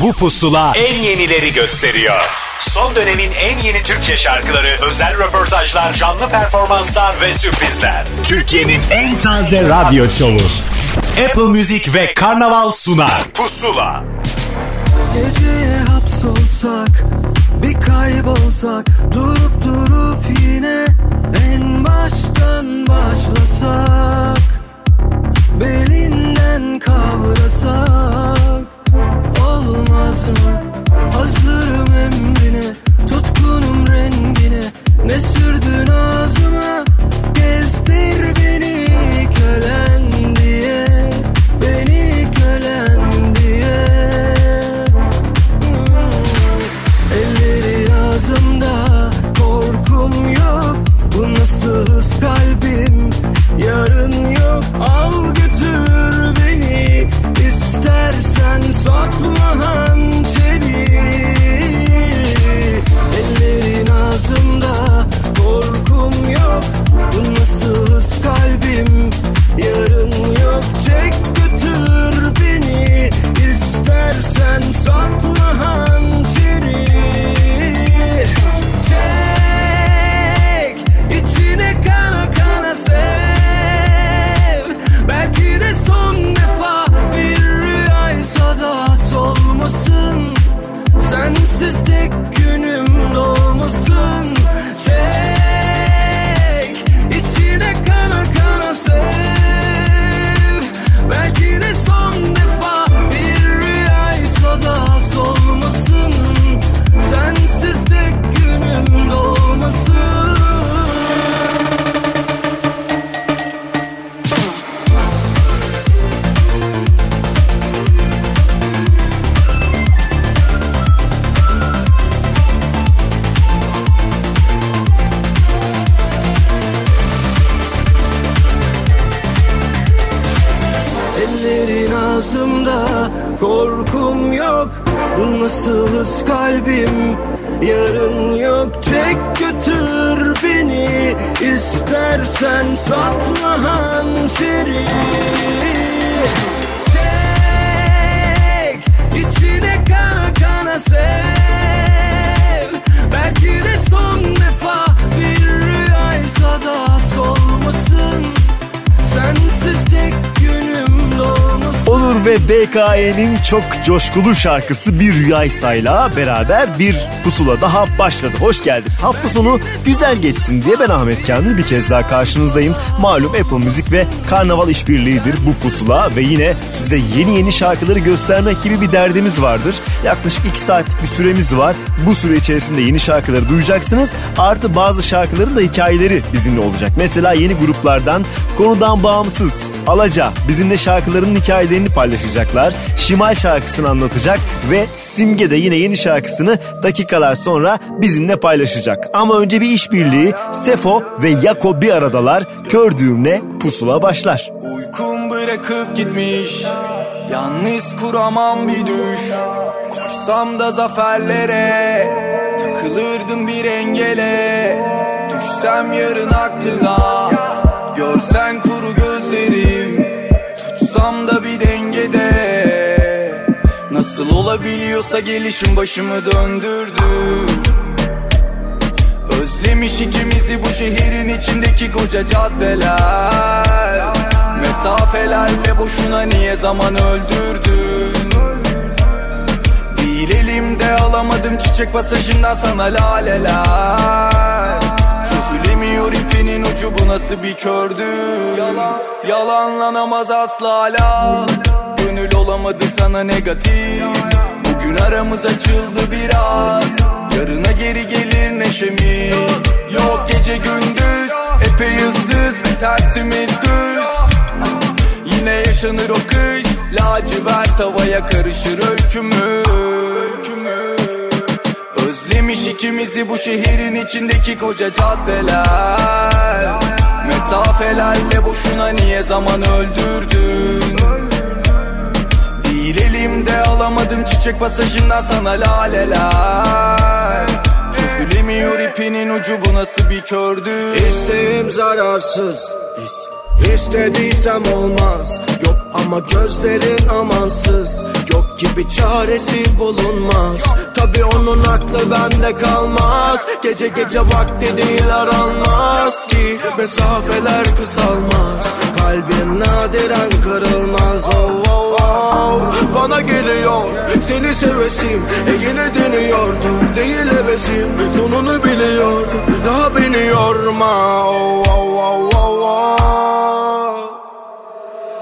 Bu pusula en yenileri gösteriyor. Son dönemin en yeni Türkçe şarkıları, özel röportajlar, canlı performanslar ve sürprizler. Türkiye'nin en taze radyo şovu. Apple Music ve Karnaval sunar. Pusula. Geceye hapsolsak bir kaybolsak durup durup yine en baştan başlasak belinden kavrasak olmaz mı hazırım emrine tutkunum rengine. Ne sürdün ağzıma? Gezdir beni kölen diye. Beni kölen diye. Elleri ağzımda korkum yok. Bu nasıl kalbim? Yarın yok. Al götür beni. İstersen sakla istersen sakla yok. Bu nasıl hız kalbim? Yarın yok. Çek götür beni. İstersen sakla hançeri Çek içine kana kana sev. Belki de son defa bir rüyaysa da solmasın Sensiz tek Onur ve BKE'nin çok coşkulu şarkısı Bir Rüyaysa'yla beraber bir pusula daha başladı. Hoş geldiniz. Hafta sonu güzel geçsin diye ben Ahmet Kamil bir kez daha karşınızdayım. Malum Apple Müzik ve Karnaval işbirliğidir bu pusula ve yine size yeni yeni şarkıları göstermek gibi bir derdimiz vardır. Yaklaşık 2 saatlik bir süremiz var. Bu süre içerisinde yeni şarkıları duyacaksınız. Artı bazı şarkıların da hikayeleri bizimle olacak. Mesela yeni gruplardan konudan bağımsız Alaca bizimle şarkıların hikayelerini paylaşacaklar. Şimal şarkısını anlatacak ve Simge de yine yeni şarkısını dakikalar sonra bizimle paylaşacak. Ama önce bir işbirliği Sefo ve Yako bir aradalar. Kör düğümle pusula başlar. Uykum bırakıp gitmiş Yalnız kuramam bir düş Koşsam da zaferlere Takılırdım bir engele Düşsem yarın aklına olabiliyorsa gelişim başımı döndürdü. Özlemiş ikimizi bu şehrin içindeki koca caddeler. Mesafelerle boşuna niye zaman öldürdün? Değil elimde alamadım çiçek pasajından sana laleler. Çözülemiyor ipinin ucu bu nasıl bir kördü? Yalan, yalanlanamaz asla hala. Gönül olamadı sana negatif Bugün aramız açıldı biraz. Yarına geri gelir neşemiz. Yok gece gündüz Epey ıssız ve tersimiz düz. Yine yaşanır o kış Lacivert havaya karışır öykümüz Özlemiş ikimizi bu şehrin içindeki koca caddeler. Mesafelerle boşuna niye zaman öldürdün elimde alamadım çiçek pasajından sana laleler. Çözülemiyor ipinin ucu bu nasıl bir kördü İsteğim zararsız. İstediysem olmaz. Yok Ama gözlerin amansız. Yok gibi çaresi bulunmaz. Tabi onun aklı bende kalmaz. Gece gece vakti değil aranmaz ki Mesafeler kısalmaz. Kalbim nadiren kırılmaz. Oh, oh. Bana geliyor. Seni sevesim. E yine deniyordum değil hevesim. Sonunu biliyordum. Daha beni yorma. Oh, oh, oh, oh, oh.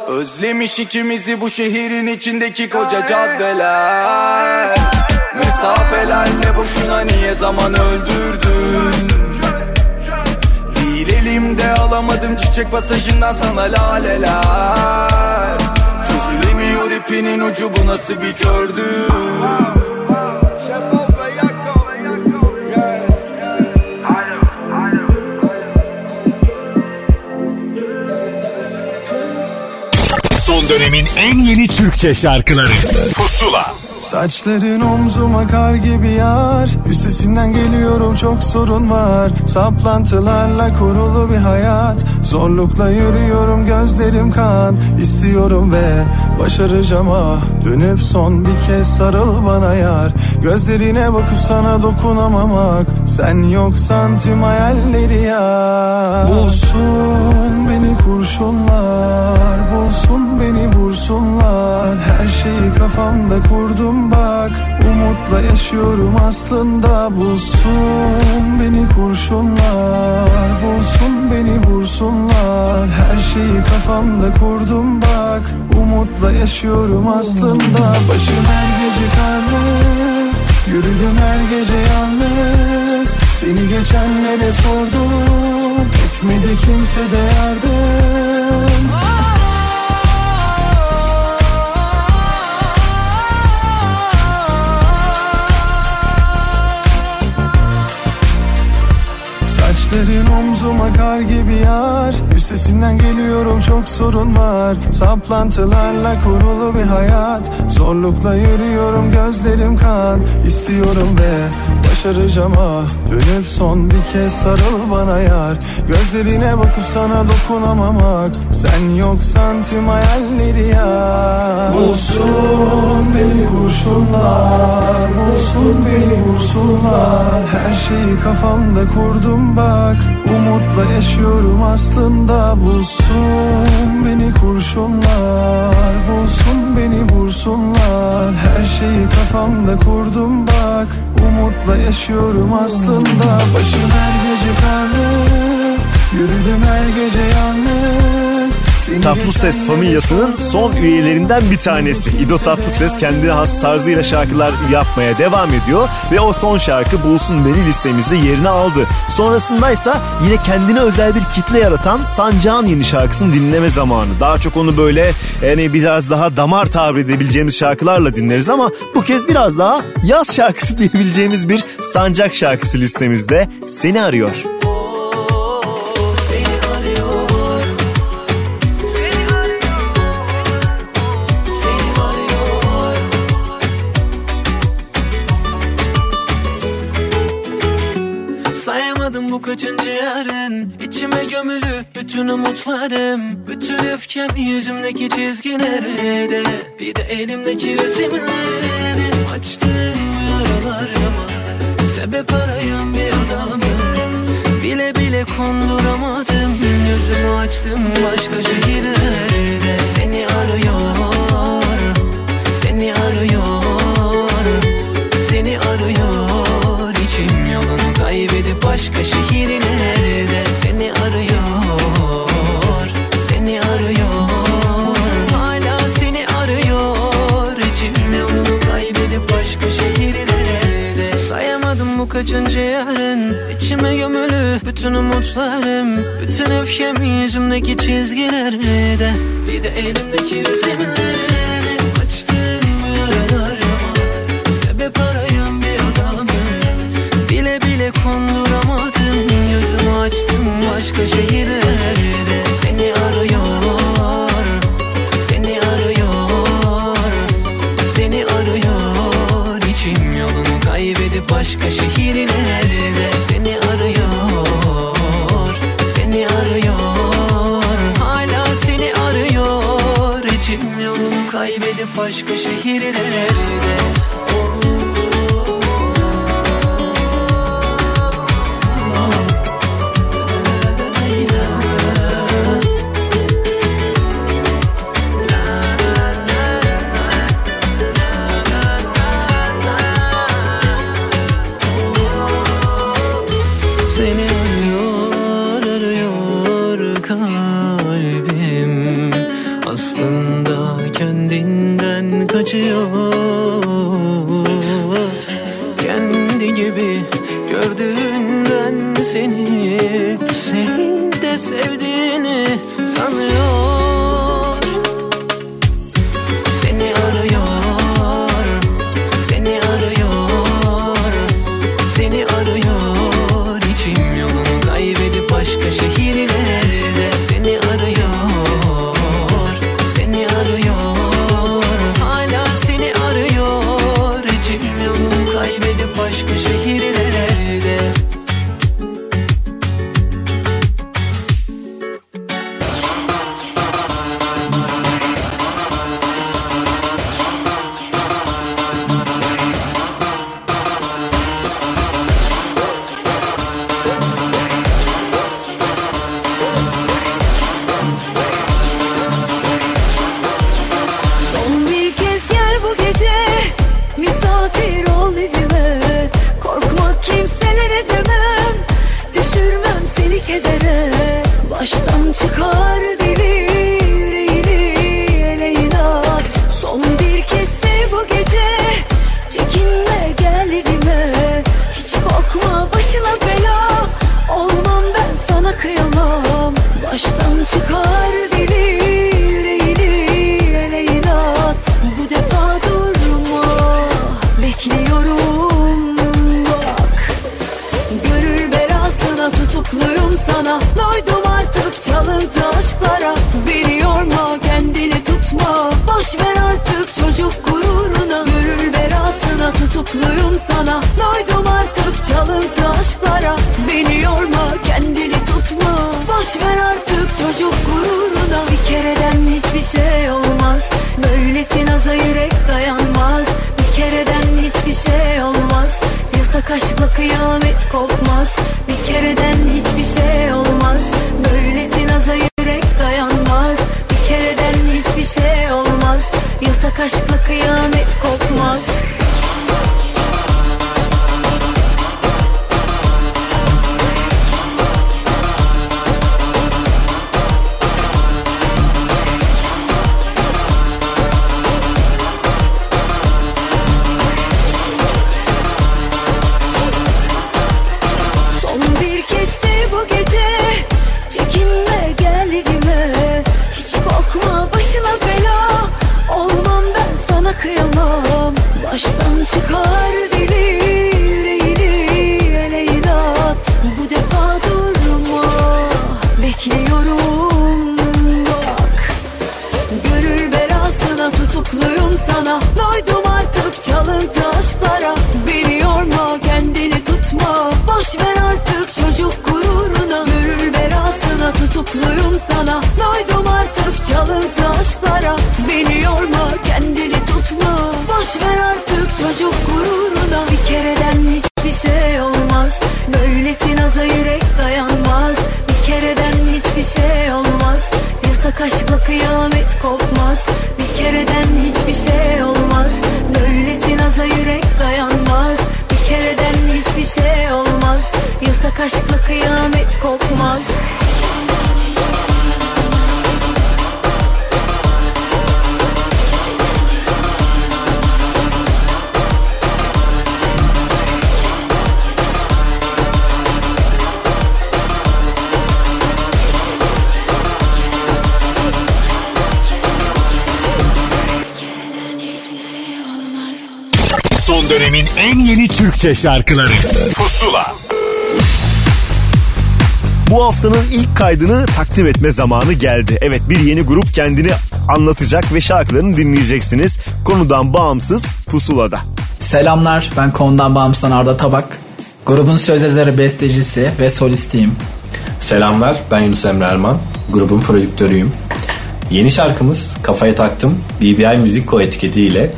Özlemiş ikimizi bu şehrin içindeki koca caddeler. Mesafelerle boşuna niye zaman öldürdün? Değil elimde alamadım çiçek pasajından sana laleler ipinin ucu bu nasıl bir kördü? Son dönemin en yeni Türkçe şarkıları. Pusula Saçların omzuma kar gibi yar. Üstesinden geliyorum çok sorun var. Saplantılarla kurulu bir hayat. Zorlukla yürüyorum gözlerim kan. İstiyorum ve başaracağım ah. Dönüp son bir kez sarıl bana yar. Gözlerine bakıp sana dokunamamak. Sen yoksan tüm hayalleri yar. Bulsun beni kurşunlar Bulsun beni vursunlar. Her şeyi kafamda kurdum bak. Umutla yaşıyorum aslında Bulsun beni kurşunlar. Bulsun beni vursunlar. Her şeyi kafamda kurdum bak. Umutla yaşıyorum aslında. Başım her gece karlı Yürüdüm her gece yalnız. Seni geçenlere sordum Etmedi kimse de yardım Saçların omzuma kar gibi yar. Üstesinden geliyorum çok sorun var. Saplantılarla kurulu bir hayat. Zorlukla yürüyorum gözlerim kan. İstiyorum ve başaracağım ah Dönüp son bir kez sarıl bana yar. Gözlerine bakıp sana dokunamamak Sen yoksan tüm hayalleri yar. Bulsun beni kurşunlar Bulsun beni vursunlar Her şeyi kafamda kurdum bak Umutla yaşıyorum aslında Bulsun beni kurşunlar Bulsun beni vursunlar. Her şeyi kafamda kurdum bak Umutla yaşıyorum aslında. Başım her gece karlı Yürüdüm her gece yalnız Seni Tatlı Ses geçenlere familyasının son üyelerinden bir tanesi. İdo Tatlıses kendi has tarzıyla şarkılar yapmaya devam ediyor ve o son şarkı Bulsun Beni listemizde yerini aldı. Sonrasındaysa yine kendine özel bir kitle yaratan Sancağın yeni şarkısını dinleme zamanı. Daha çok onu böyle yani biraz daha damar tabir edebileceğimiz şarkılarla dinleriz ama bu kez biraz daha yaz şarkısı diyebileceğimiz bir Sancak şarkısı listemizde seni arıyor. Kaçıncı yarın? İçime gömülü bütün umutlarım Bütün öfkem yüzümdeki çizgilerde Bir de elimdeki resimlerde Açtığım yaralarıma Sebep arayan bir adamım Bile bile konduramadım. Yüzümü açtım başka şehirlerde. Seni arıyor Seni arıyor Seni arıyor. Kaybedip başka Bu kaçıncı yarın İçime gömülü bütün umutlarım Bütün öfkem yüzümdeki çizgilerde Bir de elimdeki resimlerde Açtığım yaralarıma Sebep arayan bir adamım Bile bile konduramadım Yüzümü açtım başka şehirlerde tutukluyum sana Doydum artık çalıntı aşklara. Beni yorma kendini tutma. Boş ver artık çocuk gururuna. Bir kereden hiçbir şey olmaz. Böylesi naza yürek dayanmaz. Bir kereden hiçbir şey olmaz. Yasak aşkla kıyamet kopmaz. Bir kereden hiçbir şey olmaz. Böylesi naza yürek dayanmaz. Bir kereden hiçbir şey olmaz. Yasak aşkla kıyamet kopmaz Son dönemin en yeni Türkçe şarkıları Pusula Bu haftanın ilk kaydını takdim etme zamanı geldi. Evet bir yeni grup kendini anlatacak ve şarkılarını dinleyeceksiniz. Konudan bağımsız pusulada. Selamlar ben konudan bağımsızdan Arda Tabak. Grubun söz yazarı, bestecisi ve solistiyim. Selamlar ben Yunus Emre Erman. Grubun prodüktörüyüm. Yeni şarkımız Kafaya Taktım BBI Müzik Co etiketiyle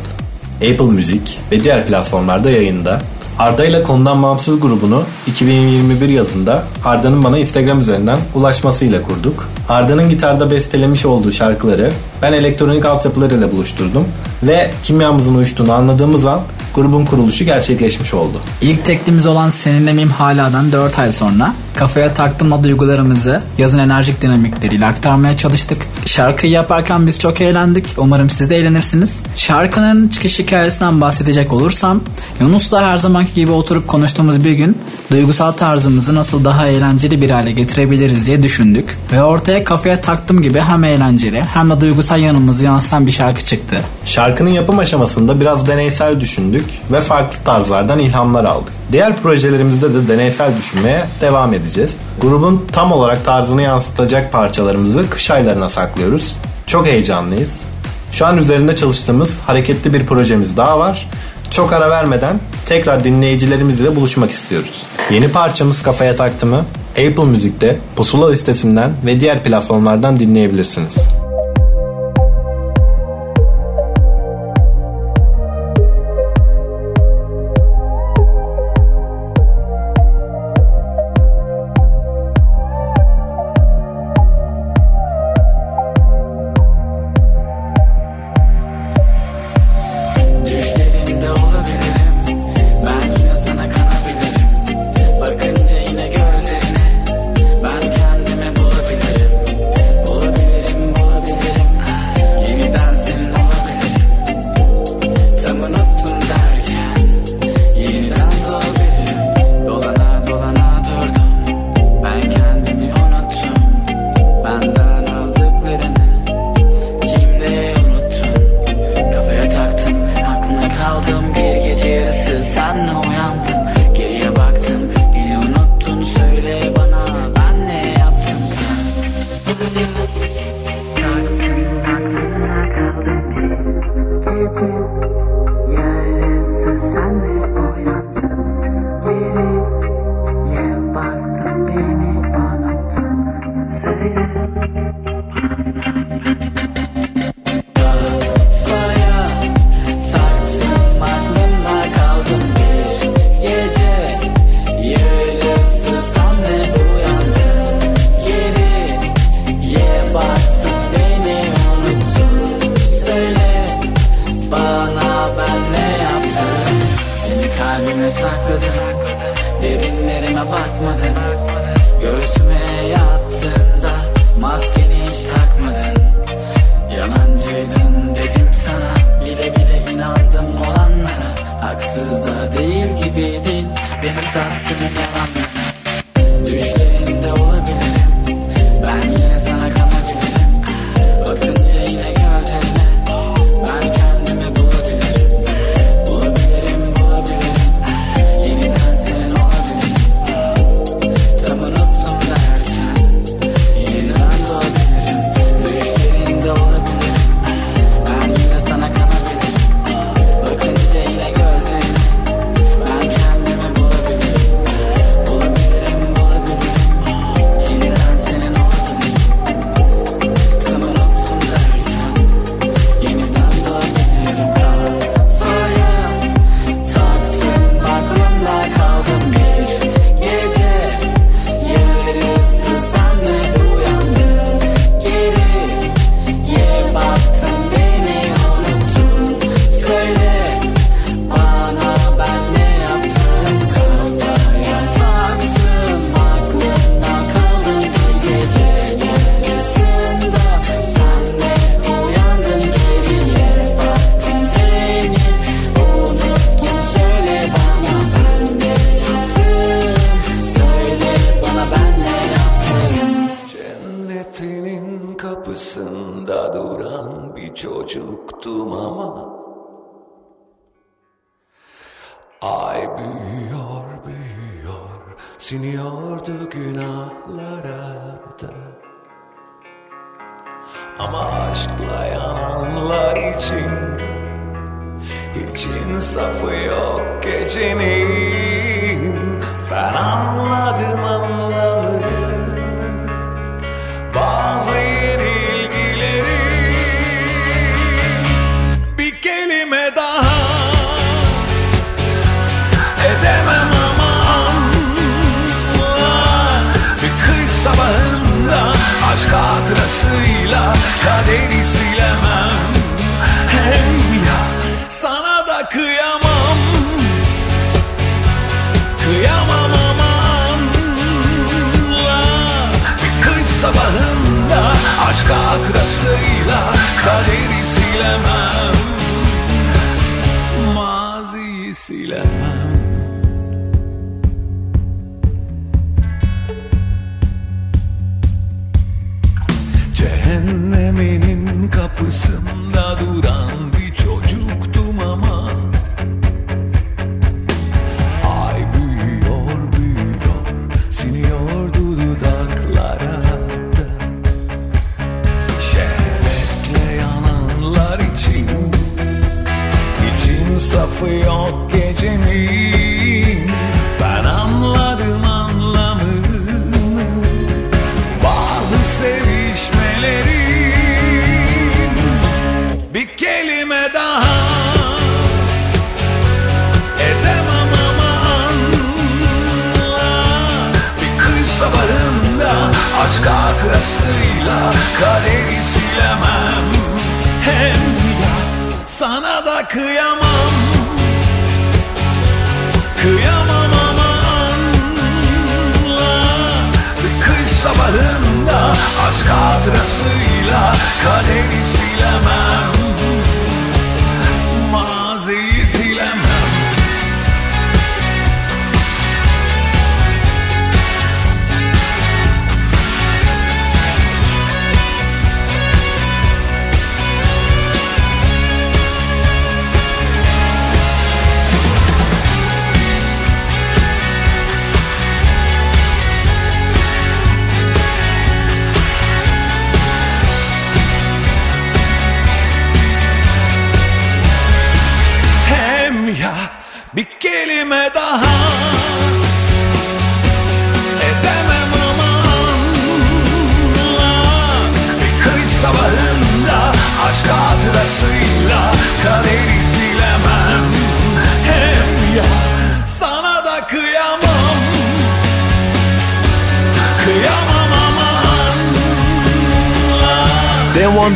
Apple Müzik ve diğer platformlarda yayında. Arda ile konudan bağımsız grubunu 2021 yazında Arda'nın bana Instagram üzerinden ulaşmasıyla kurduk. Arda'nın gitarda bestelemiş olduğu şarkıları ben elektronik altyapılarıyla buluşturdum ve kimyamızın uyuştuğunu anladığımız an grubun kuruluşu gerçekleşmiş oldu. İlk teklimiz olan Seninle Miyim Hala'dan 4 ay sonra kafaya taktığımda duygularımızı yazın enerjik dinamikleriyle aktarmaya çalıştık. Şarkıyı yaparken biz çok eğlendik. Umarım siz de eğlenirsiniz. Şarkının çıkış hikayesinden bahsedecek olursam Yunus'la her zamanki gibi oturup konuştuğumuz bir gün duygusal tarzımızı nasıl daha eğlenceli bir hale getirebiliriz diye düşündük. Ve ortaya kafaya taktım gibi hem eğlenceli hem de duygusal yanımızı yansıtan bir şarkı çıktı. Şarkının yapım aşamasında biraz deneysel düşündük ve farklı tarzlardan ilhamlar aldık. Diğer projelerimizde de deneysel düşünmeye devam edeceğiz. Grubun tam olarak tarzını yansıtacak parçalarımızı kış aylarına saklıyoruz. Çok heyecanlıyız. Şu an üzerinde çalıştığımız hareketli bir projemiz daha var. Çok ara vermeden tekrar dinleyicilerimizle buluşmak istiyoruz. Yeni parçamız Kafaya Taktım'ı Apple Müzik'te, Pusula listesinden ve diğer platformlardan dinleyebilirsiniz. Günahlara da. Ama aşkla yananlar için hiç insafı yok gecenin aynasıyla kaderi silemem. Hey ya sana da kıyamam. Kıyamam ama anla Bir kış sabahında aşka hatrasıyla kaderi silemem. Maziyi silemem. Kapısında duran hatırasıyla kaderi silemem. Hem ya sana da kıyamam. Kıyamam aman. Bir kış sabahında aşk hatırasıyla kaderi silemem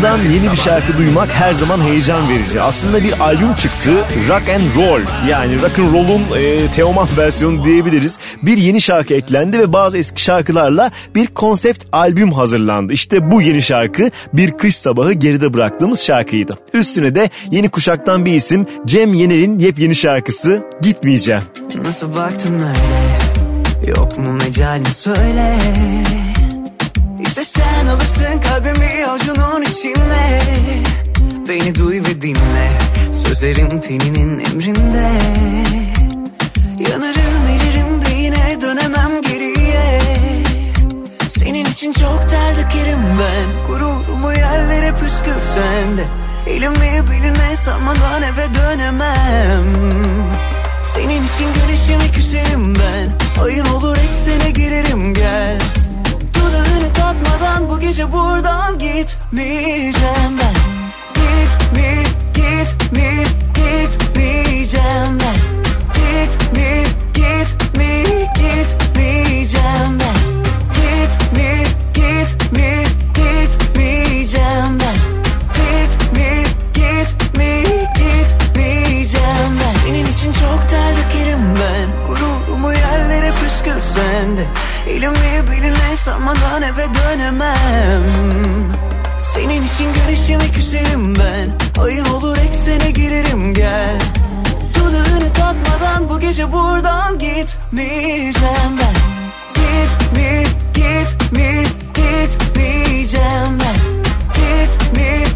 Teoman'dan yeni bir şarkı duymak her zaman heyecan verici. Aslında bir albüm çıktı. Rock and Roll. Yani rock and roll'un e, Teoman versiyonu diyebiliriz. Bir yeni şarkı eklendi ve bazı eski şarkılarla bir konsept albüm hazırlandı. İşte bu yeni şarkı bir kış sabahı geride bıraktığımız şarkıydı. Üstüne de yeni kuşaktan bir isim Cem Yener'in yepyeni şarkısı Gitmeyeceğim. Nasıl baktın öyle Yok mu mecalin söyle İşte sen alırsın kalbimi avucunun içinde. Beni duy ve dinle Sözlerim teninin emrinde. Yanarım eririm de yine dönemem geriye. Senin için çok ter dökerim ben. Gururumu yerlere püskürsen de. Elimi beline sarmadan eve dönemem. Senin için güneşime küserim ben. Ayın olur eksene girerim gel Tatmadan bu gece buradan gitmeyeceğim ben. Gitme, gitme, gitmeyeceğim ben. Gitme, gitme, gitmeyeceğim ben. Gitme, gitme, gitmeyeceğim ben. Gitme, gitme, gitmeyeceğim ben. Senin için çok ter dökerim ben. Gururumu yerlere püskürsen de Elimi beline sarmadan eve dönemem. Senin için güneşime küserim ben. Ayın olur eksene girerim gel. Dudağını tatmadan bu gece buradan gitmeyeceğim ben. Gitme, gitme, gitmeyeceğim ben. Gitme, gitme,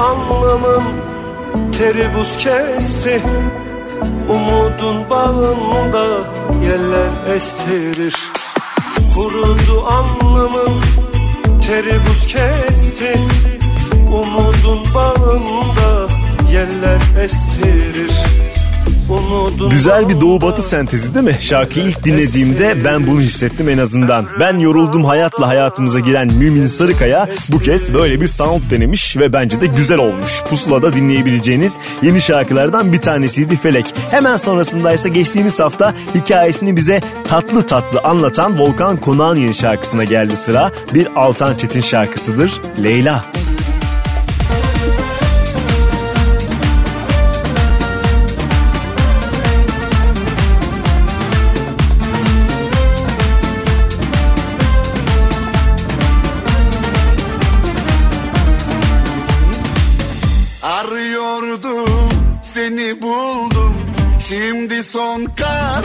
Alnımın teri buz kesti. Umudun bağında yeller estirir. Kurudu alnımın teri buz kesti. Umudun bağında yeller estirir Güzel bir doğu batı sentezi değil mi? Şarkıyı ilk dinlediğimde ben bunu hissettim en azından. Ben yoruldum hayatla hayatımıza giren Mümin Sarıkaya bu kez böyle bir sound denemiş ve bence de güzel olmuş. Pusula'da dinleyebileceğiniz yeni şarkılardan bir tanesiydi Felek. Hemen sonrasındaysa geçtiğimiz hafta hikayesini bize tatlı tatlı anlatan Volkan Konağ'ın yeni şarkısına geldi sıra. Bir Altan Çetin şarkısıdır Leyla. Arıyordum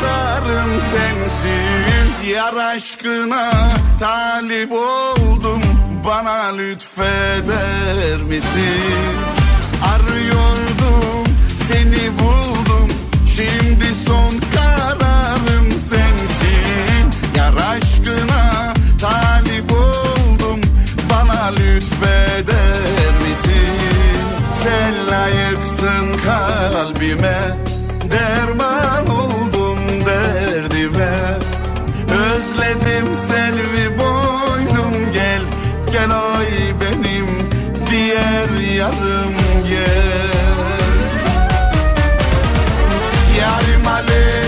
kararım sensin Yar aşkına talip oldum. Bana lütfeder misin? Arıyordum seni buldum. Şimdi son kararım sensin. Yar aşkına talip oldum. Bana lütfeder misin? Sen layıksın kalbime Derman oldum derdime Özledim selvi boylum gel Gel ay benim diğer yarım gel. Yarim alev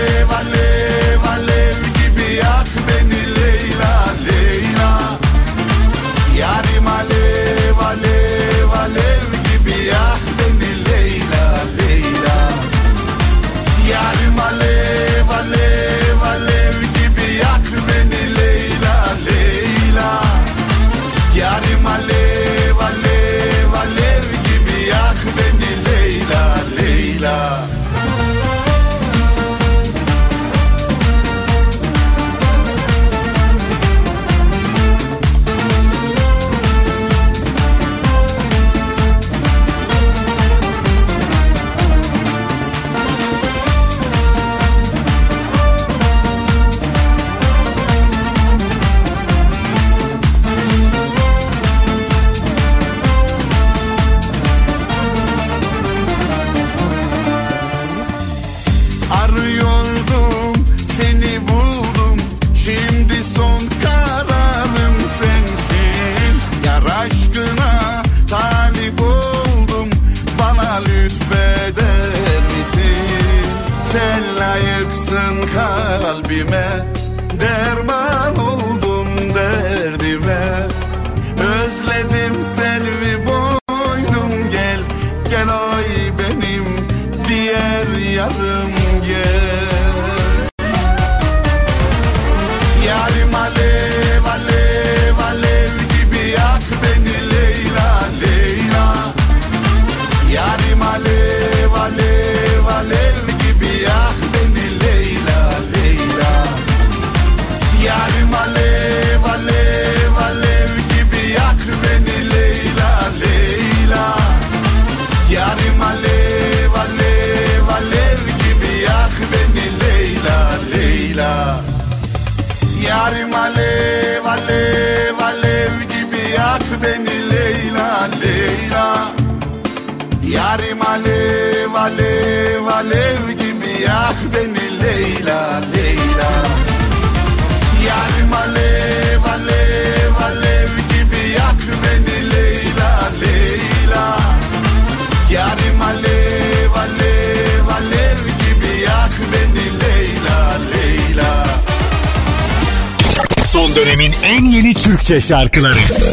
Türkçe şarkıları.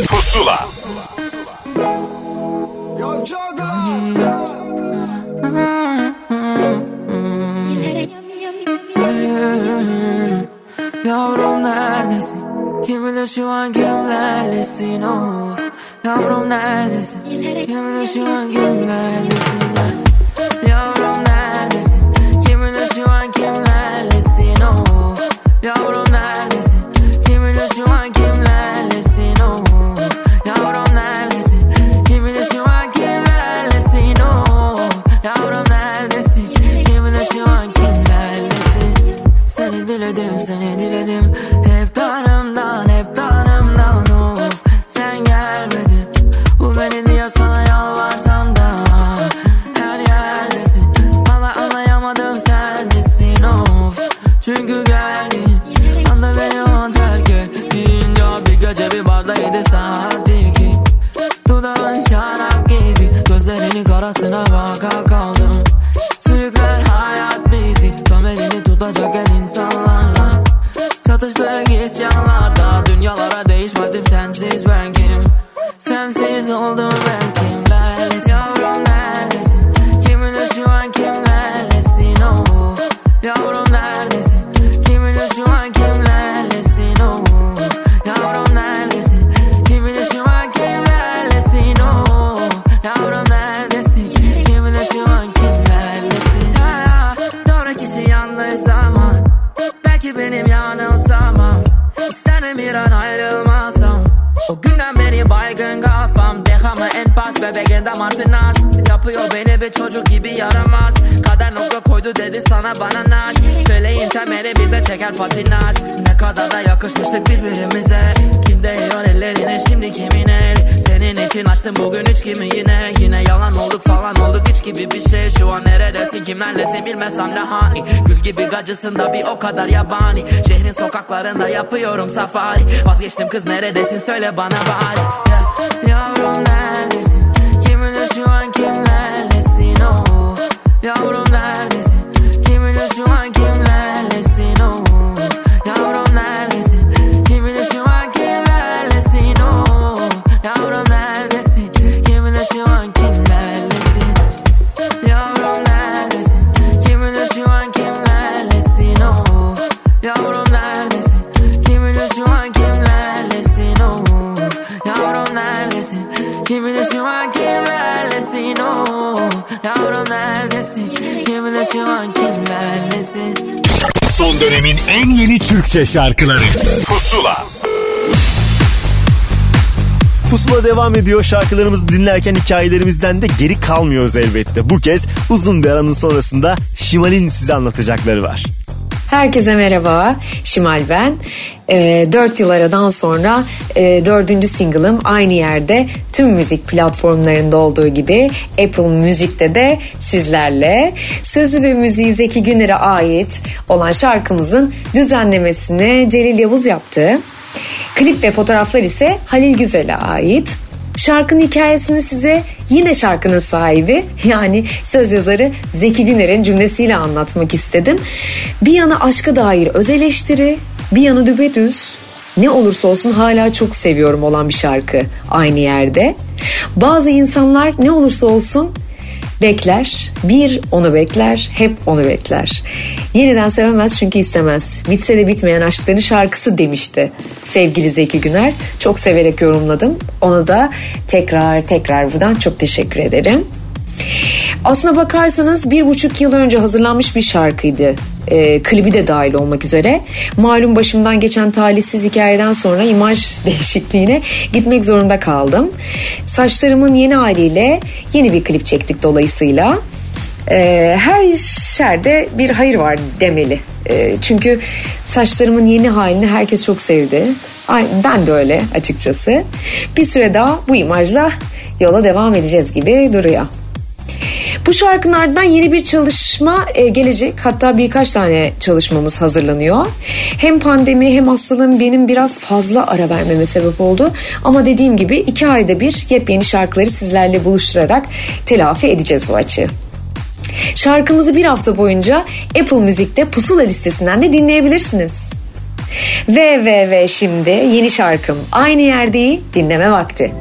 acısında bir o kadar yabani Şehrin sokaklarında yapıyorum safari Vazgeçtim kız neredesin söyle bana bari yeah. Türkçe şarkıları Pusula Pusula devam ediyor. Şarkılarımızı dinlerken hikayelerimizden de geri kalmıyoruz elbette. Bu kez uzun bir aranın sonrasında Şimal'in size anlatacakları var. Herkese merhaba. Şimal ben. Ee, e, 4 yıl aradan sonra e, 4. single'ım aynı yerde tüm müzik platformlarında olduğu gibi Apple Müzik'te de sizlerle. Sözü ve müziği Zeki Güner'e ait olan şarkımızın düzenlemesini Celil Yavuz yaptı. Klip ve fotoğraflar ise Halil Güzel'e ait. Şarkının hikayesini size yine şarkının sahibi yani söz yazarı Zeki Güner'in cümlesiyle anlatmak istedim. Bir yana aşka dair öz eleştiri, bir yana düpedüz, ne olursa olsun hala çok seviyorum olan bir şarkı aynı yerde. Bazı insanlar ne olursa olsun bekler. Bir onu bekler, hep onu bekler. Yeniden sevemez çünkü istemez. Bitse de bitmeyen aşkların şarkısı demişti sevgili Zeki Güner. Çok severek yorumladım. Ona da tekrar tekrar buradan çok teşekkür ederim. Aslına bakarsanız bir buçuk yıl önce hazırlanmış bir şarkıydı. E, klibi de dahil olmak üzere. Malum başımdan geçen talihsiz hikayeden sonra imaj değişikliğine gitmek zorunda kaldım. Saçlarımın yeni haliyle yeni bir klip çektik dolayısıyla. E, her şerde bir hayır var demeli. E, çünkü saçlarımın yeni halini herkes çok sevdi. Ay, ben de öyle açıkçası. Bir süre daha bu imajla yola devam edeceğiz gibi duruyor. Bu şarkının ardından yeni bir çalışma e, gelecek. Hatta birkaç tane çalışmamız hazırlanıyor. Hem pandemi hem hastalığım benim biraz fazla ara vermeme sebep oldu. Ama dediğim gibi iki ayda bir yepyeni şarkıları sizlerle buluşturarak telafi edeceğiz bu açığı. Şarkımızı bir hafta boyunca Apple Müzik'te Pusula listesinden de dinleyebilirsiniz. Ve ve ve şimdi yeni şarkım Aynı Yerdeyi dinleme vakti.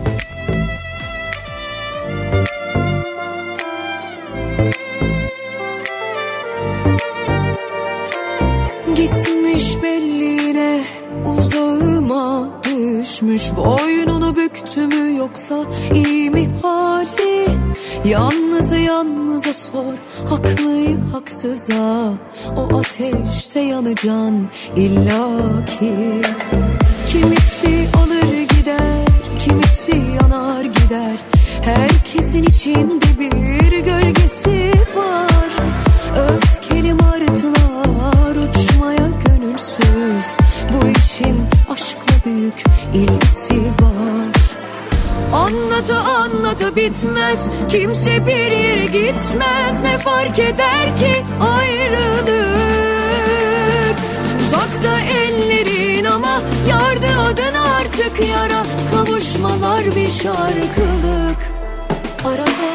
Uzağıma düşmüş Boynunu büktü mü yoksa iyi mi hali? Yalnızı yalnıza sor haklıyı haksıza. O ateşte yanacan illaki. Kimisi alır gider kimisi yanar gider. Herkesin içinde bir gölgesi var. Öfkeli martılar uçmaya gönülsüz Bu işin aşkla büyük ilgisi var. Anlata anlata bitmez. Kimse bir yere gitmez. Ne fark eder ki ayrılık? Uzakta ellerin ama yardı adın artık yara. Kavuşmalar bir şarkılık. Arada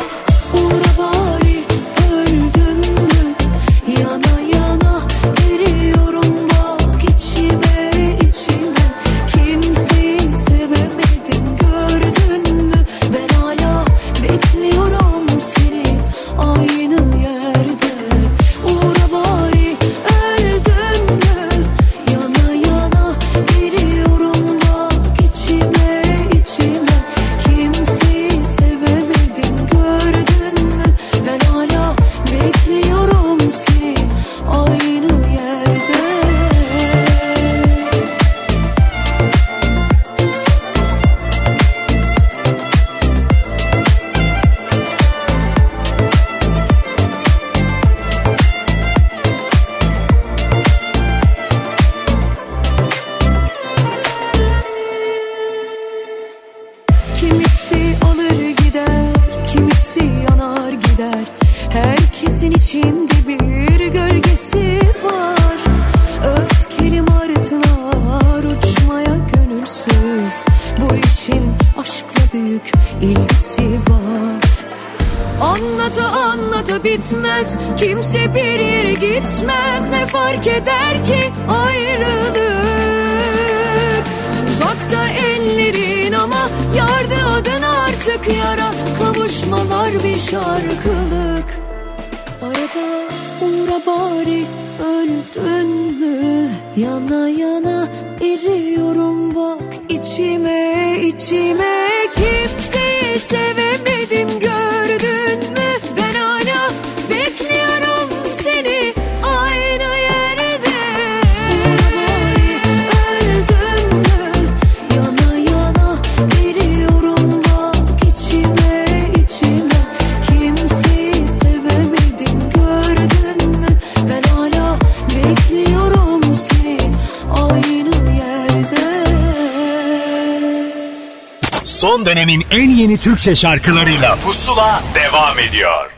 Türkçe şarkılarıyla Pusula devam ediyor.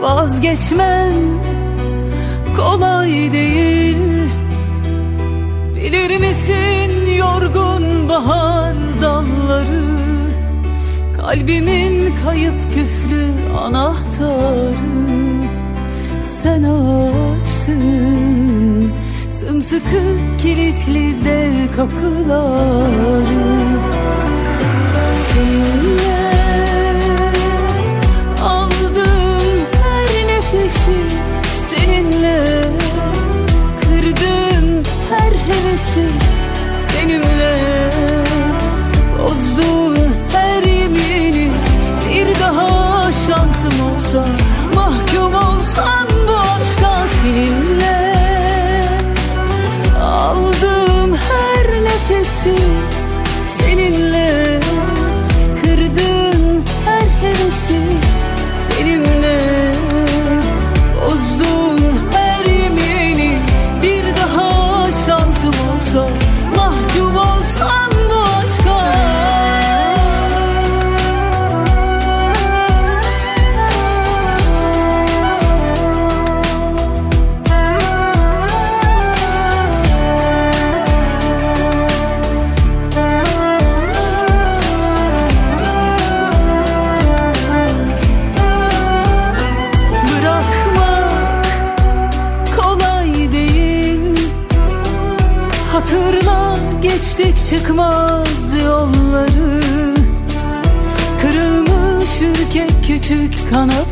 Vazgeçmem kolay değil. Bilir misin yorgun bahar dalları? Kalbimin kayıp küflü anahtarı Sen açtın Sımsıkı kilitli dev kapıları. Seninle aldım her nefesi Seninle. Kırdın her hevesi Benimle. Bozdun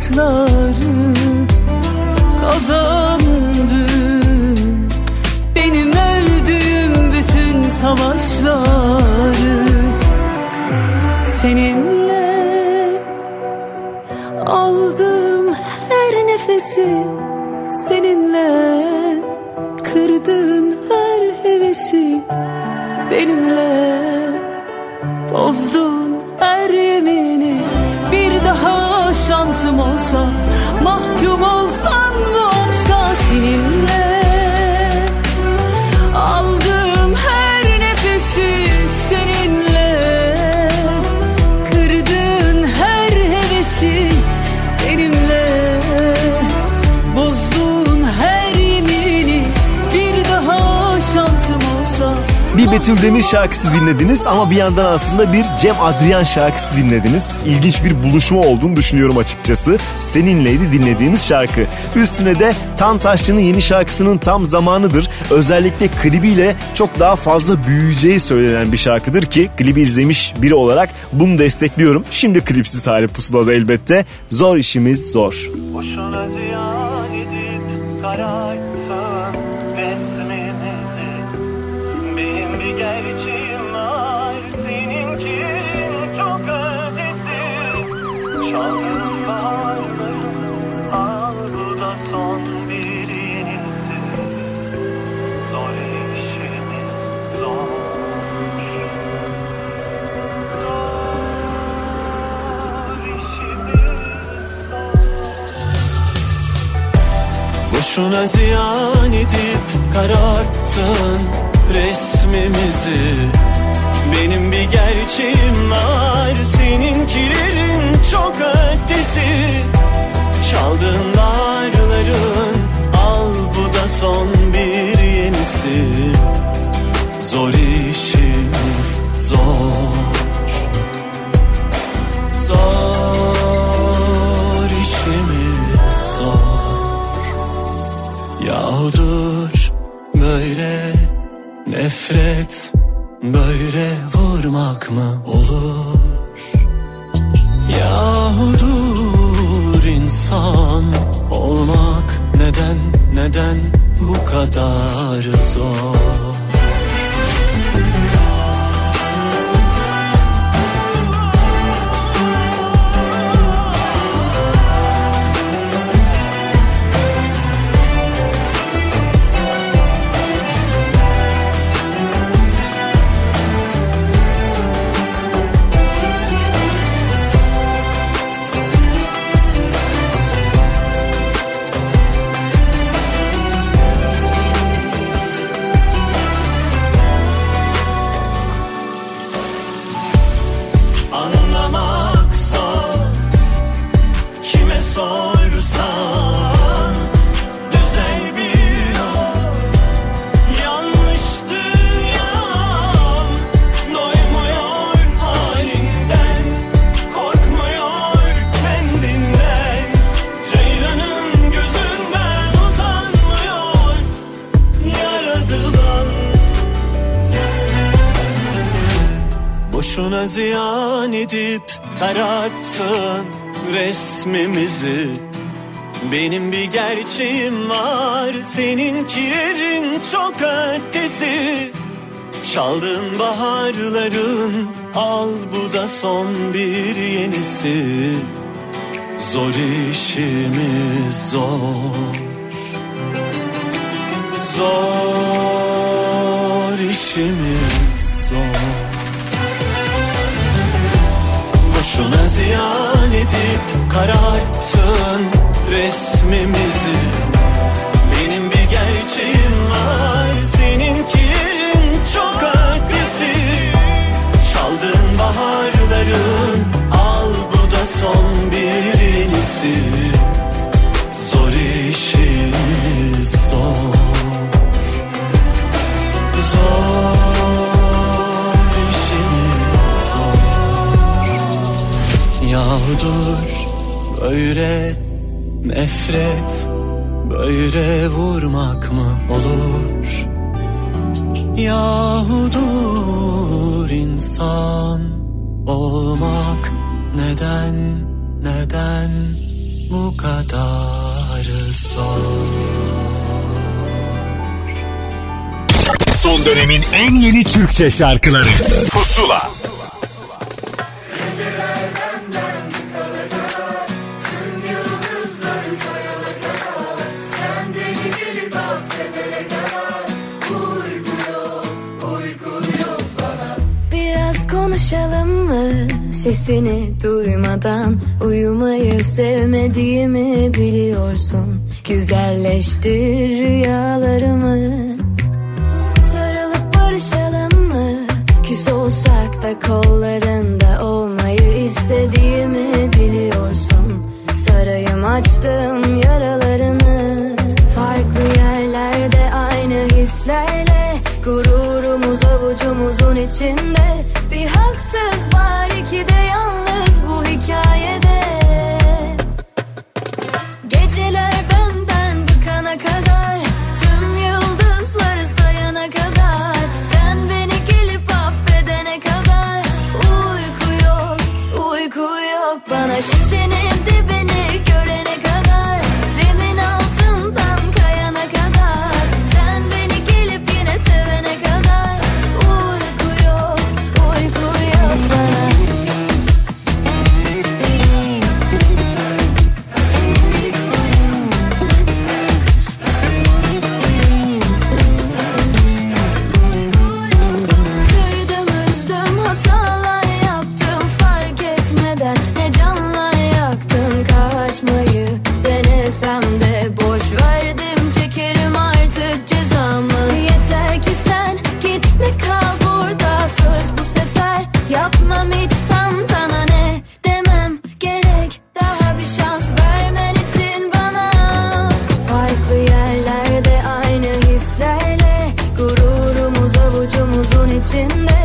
slow. Demir şarkısı dinlediniz ama bir yandan aslında bir Cem Adrian şarkısı dinlediniz. İlginç bir buluşma olduğunu düşünüyorum açıkçası. Seninleydi dinlediğimiz şarkı. Üstüne de Tan Taşçı'nın yeni şarkısının tam zamanıdır. Özellikle klibiyle çok daha fazla büyüyeceği söylenen bir şarkıdır ki klibi izlemiş biri olarak bunu destekliyorum. Şimdi klipsiz hali pusulada elbette. Zor işimiz zor. Boşuna ziyan Boşuna ziyan edip kararttın resmimizi. Benim bir gerçeğim var seninkilerin çok ötesi. Çaldığın darların al bu da son bir yenisi. Zor işimiz zor nefret Böyle vurmak mı olur? Yahudur insan olmak Neden neden bu kadar zor Benim bir gerçeğim var Seninkilerin çok ötesi. Çaldığın baharların Al bu da son bir yenisi. Zor işimiz zor. Zor işimiz zor. Boşuna ziyan edip kararttın resmimizi. dönemin en yeni Türkçe şarkıları. Pusula. Konuşalım mı sesini duymadan? Uyumayı sevmediğimi biliyorsun. Güzelleştir rüyalarımı. içinde.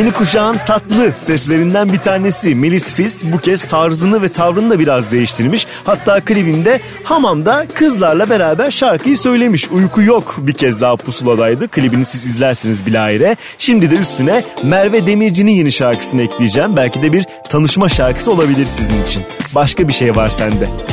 Yeni kuşağın tatlı seslerinden bir tanesi Melis Fis bu kez tarzını ve tavrını da biraz değiştirmiş. Hatta klibinde hamamda kızlarla beraber şarkıyı söylemiş. Uyku yok bir kez daha pusuladaydı. Klibini siz izlersiniz bilahare. Şimdi de üstüne Merve Demirci'nin yeni şarkısını ekleyeceğim. Belki de bir tanışma şarkısı olabilir sizin için. Başka bir şey var sende.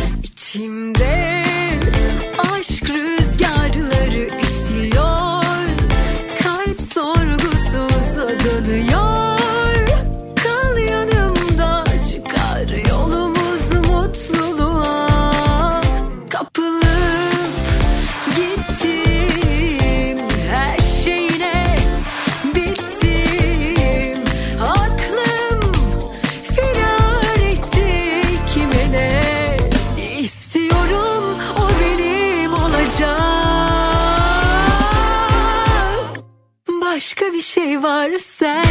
var sen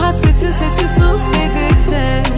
hasretin sesi sus dedikçe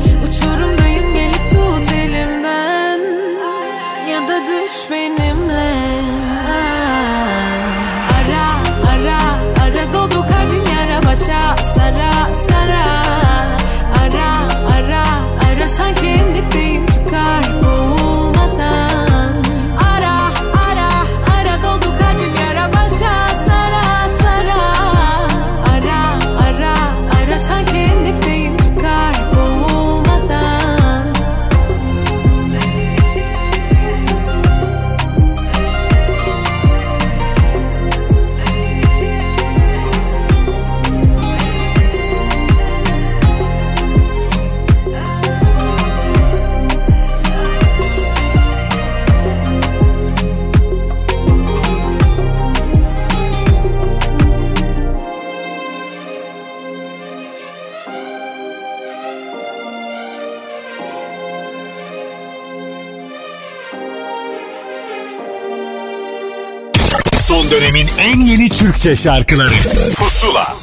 Türkçe şarkıları Pusula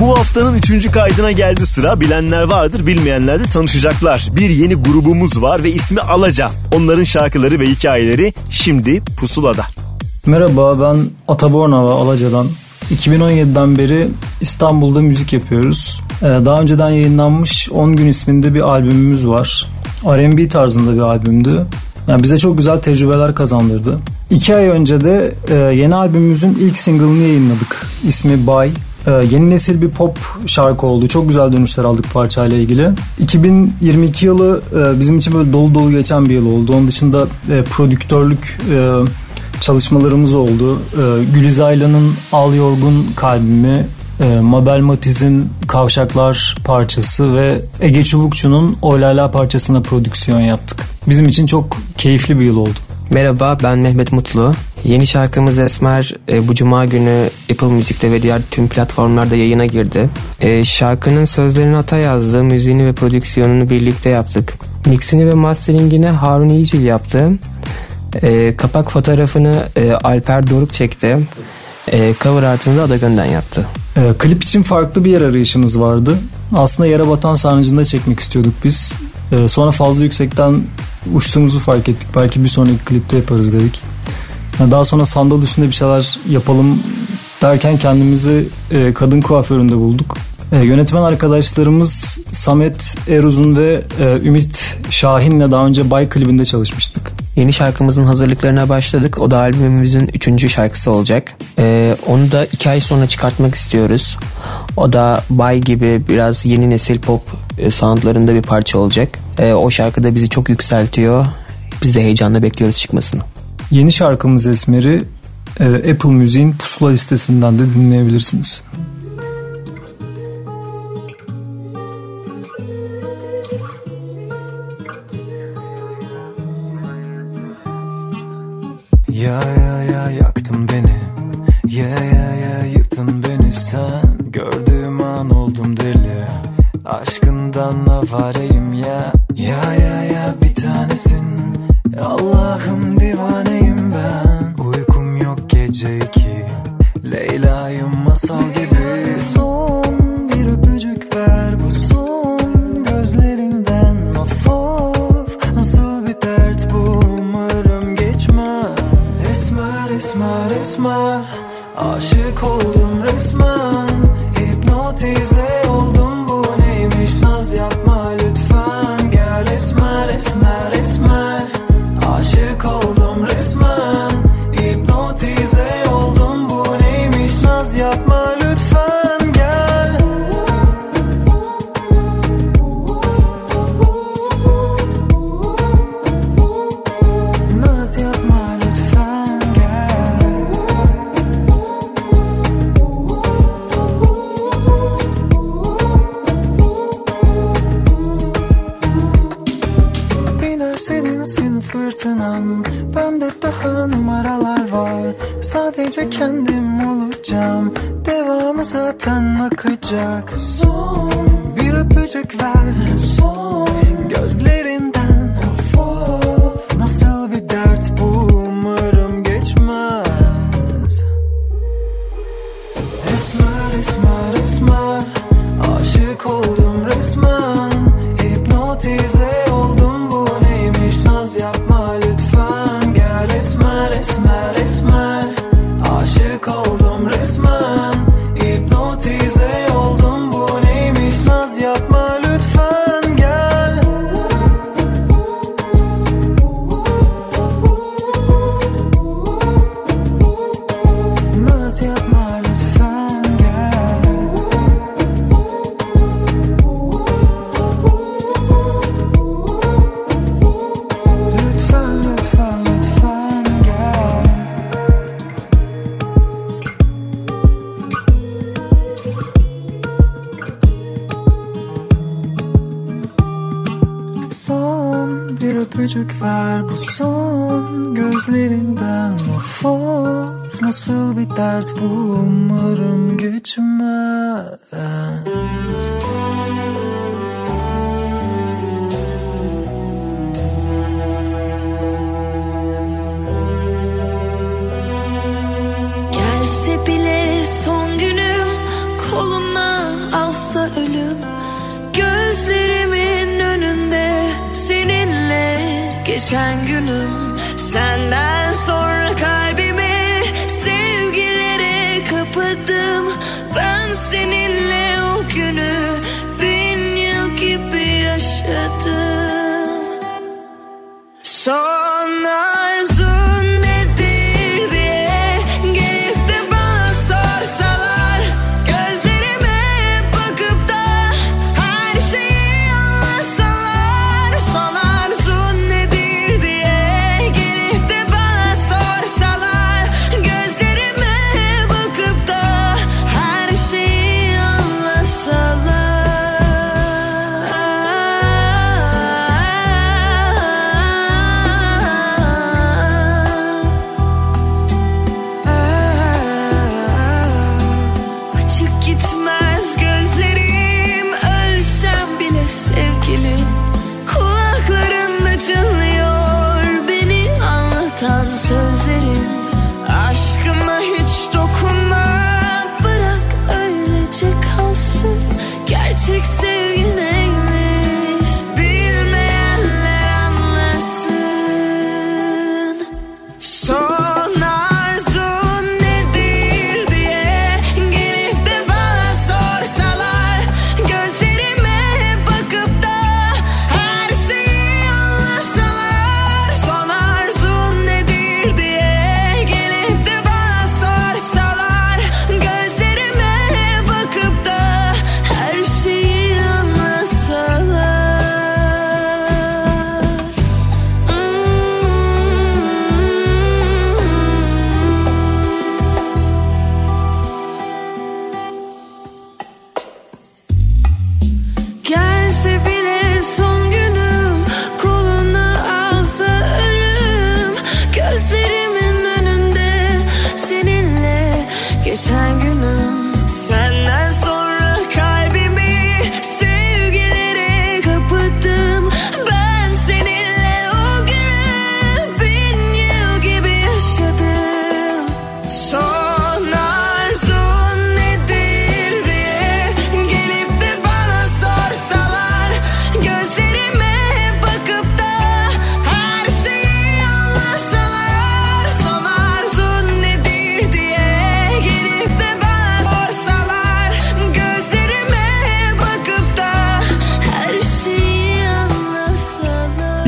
Bu haftanın üçüncü kaydına geldi sıra. Bilenler vardır, bilmeyenler de tanışacaklar. Bir yeni grubumuz var ve ismi Alaca. Onların şarkıları ve hikayeleri şimdi Pusula'da. Merhaba ben Atabornava Alaca'dan. 2017'den beri İstanbul'da müzik yapıyoruz. Ee, daha önceden yayınlanmış 10 gün isminde bir albümümüz var. R&B tarzında bir albümdü. Yani bize çok güzel tecrübeler kazandırdı. İki ay önce de e, yeni albümümüzün ilk single'ını yayınladık. İsmi Bay. E, yeni nesil bir pop şarkı oldu. Çok güzel dönüşler aldık parçayla ilgili. 2022 yılı e, bizim için böyle dolu dolu geçen bir yıl oldu. Onun dışında e, prodüktörlük e, çalışmalarımız oldu. E, Gülizaylan'ın Al Yorgun Kalbimi, e, Mabel Matiz'in Kavşaklar parçası ve Ege Çubukçu'nun Oylala parçasına prodüksiyon yaptık. Bizim için çok keyifli bir yıl oldu. Merhaba ben Mehmet Mutlu. Yeni şarkımız Esmer e, bu cuma günü Apple Müzik'te ve diğer tüm platformlarda yayına girdi. E, şarkının sözlerini Ata yazdı, müziğini ve prodüksiyonunu birlikte yaptık. Mixini ve masteringini Harun İyicil yaptı. E, kapak fotoğrafını e, Alper Doruk çekti. E, cover artını da Adagan'dan yaptı. E, klip için farklı bir yer arayışımız vardı. Aslında yere batan sarnıcında çekmek istiyorduk biz. E, sonra fazla yüksekten uçtuğumuzu fark ettik. Belki bir sonraki klipte yaparız dedik. Yani daha sonra sandal üstünde bir şeyler yapalım derken kendimizi e, kadın kuaföründe bulduk. E, yönetmen arkadaşlarımız Samet Eruzun ve e, Ümit Şahin'le daha önce Bay klibinde çalışmıştık. Yeni şarkımızın hazırlıklarına başladık. O da albümümüzün üçüncü şarkısı olacak. Ee, onu da iki ay sonra çıkartmak istiyoruz. O da Bay gibi biraz yeni nesil pop e, soundlarında bir parça olacak. Ee, o şarkı da bizi çok yükseltiyor. Biz de heyecanla bekliyoruz çıkmasını. Yeni şarkımız Esmer'i e, Apple Müziğin pusula listesinden de dinleyebilirsiniz. Ya bu son gözlerinden of of Nasıl bir dert bu? Umarım geçmez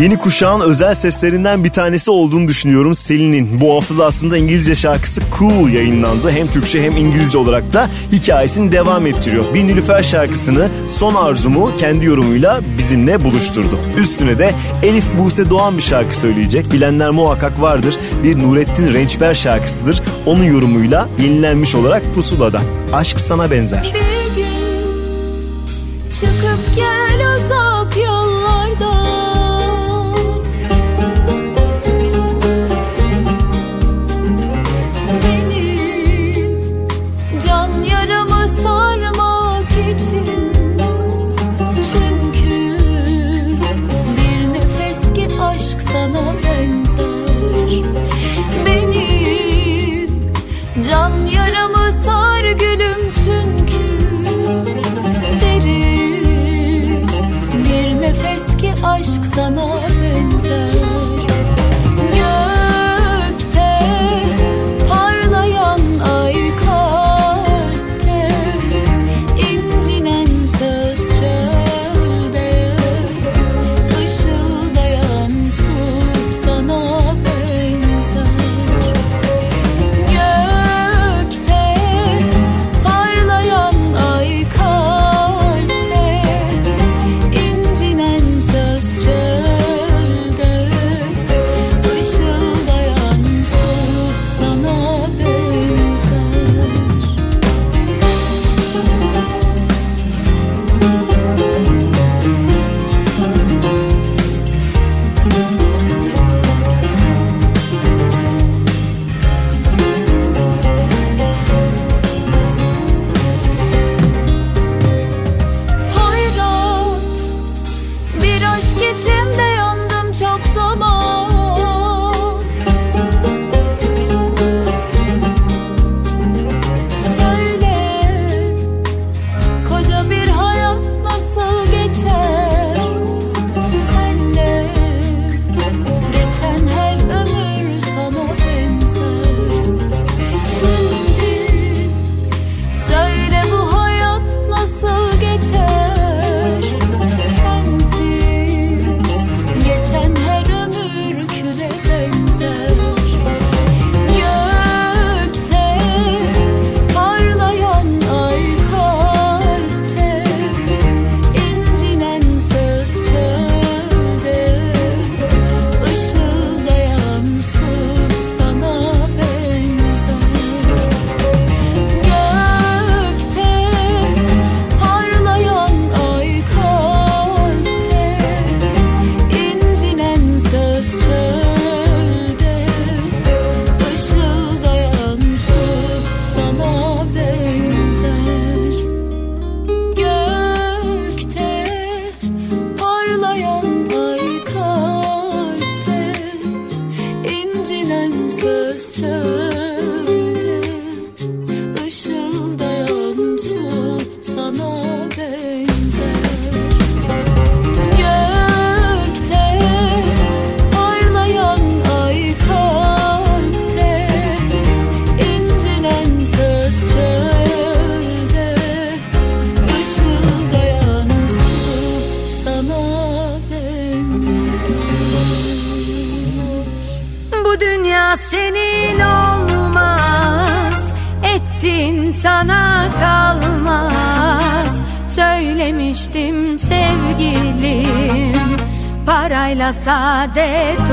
yeni kuşağın özel seslerinden bir tanesi olduğunu düşünüyorum Selin'in. Bu hafta da aslında İngilizce şarkısı Cool yayınlandı. Hem Türkçe hem İngilizce olarak da hikayesini devam ettiriyor. Bir Nilüfer şarkısını Son Arzumu kendi yorumuyla bizimle buluşturdu. Üstüne de Elif Buse Doğan bir şarkı söyleyecek. Bilenler muhakkak vardır. Bir Nurettin Rençber şarkısıdır. Onun yorumuyla yenilenmiş olarak Pusula'da. Aşk sana benzer. Bir saadet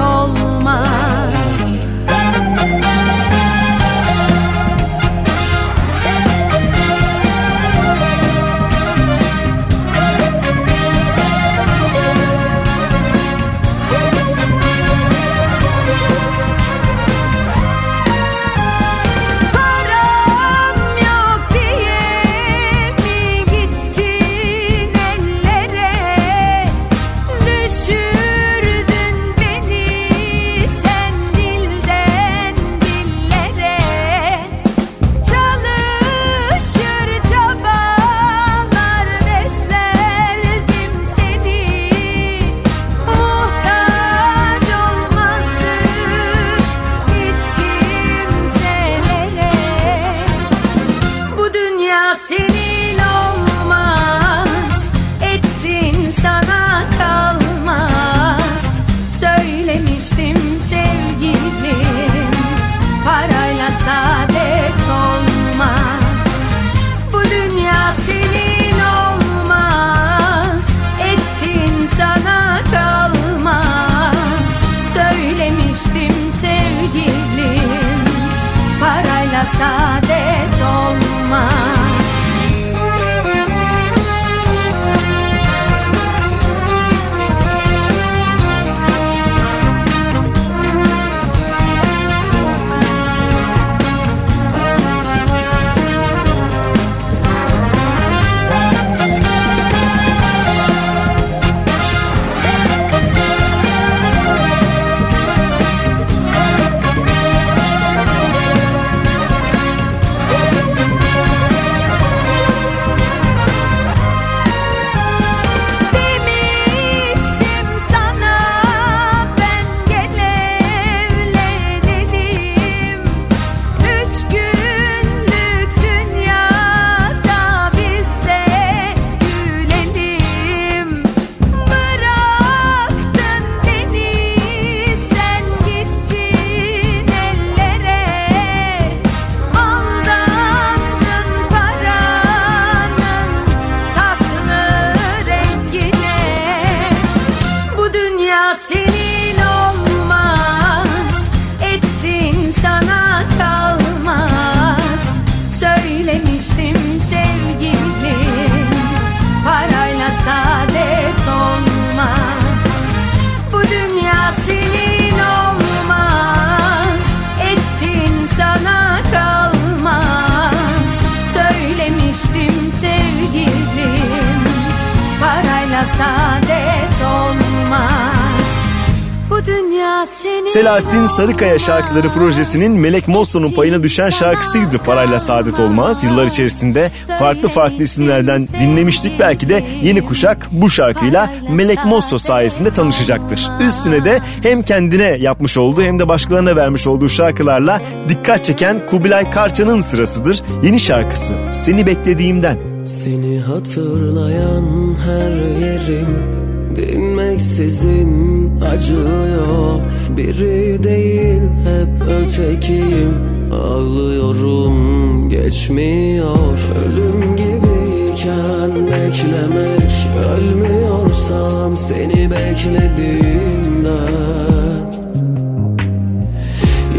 Sarıkaya şarkıları projesinin Melek Mosso'nun payına düşen şarkısıydı Parayla Saadet Olmaz. Yıllar içerisinde farklı farklı isimlerden dinlemiştik. Belki de yeni kuşak bu şarkıyla Melek Mosso sayesinde tanışacaktır. Üstüne de hem kendine yapmış olduğu hem de başkalarına vermiş olduğu şarkılarla dikkat çeken Kubilay Karça'nın sırasıdır. Yeni şarkısı Seni Beklediğimden. Seni hatırlayan her yerim Dinmeksizin acıyor. Biri değil hep ötekiyim. Ağlıyorum geçmiyor. Ölüm gibiyken beklemek Ölmüyorsam seni beklediğimden.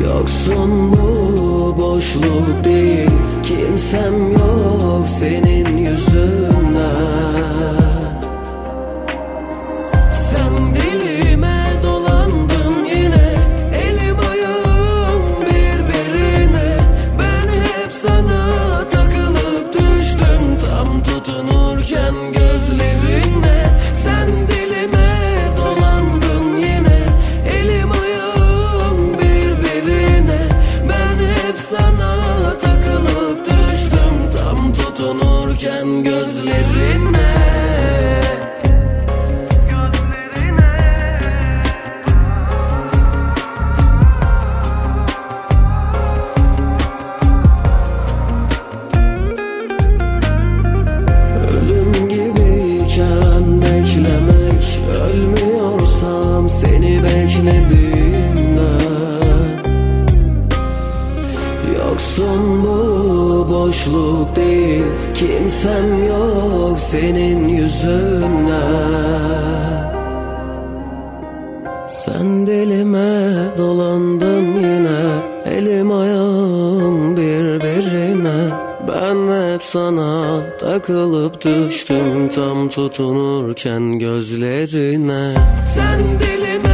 Yoksun bu boşluk değil Kimsem yok senin yüzünden Kimsem yok senin yüzünden. Sen dilime dolandın yine Elim ayağım birbirine. Ben hep sana takılıp düştüm Tam tutunurken gözlerine. Sen dilime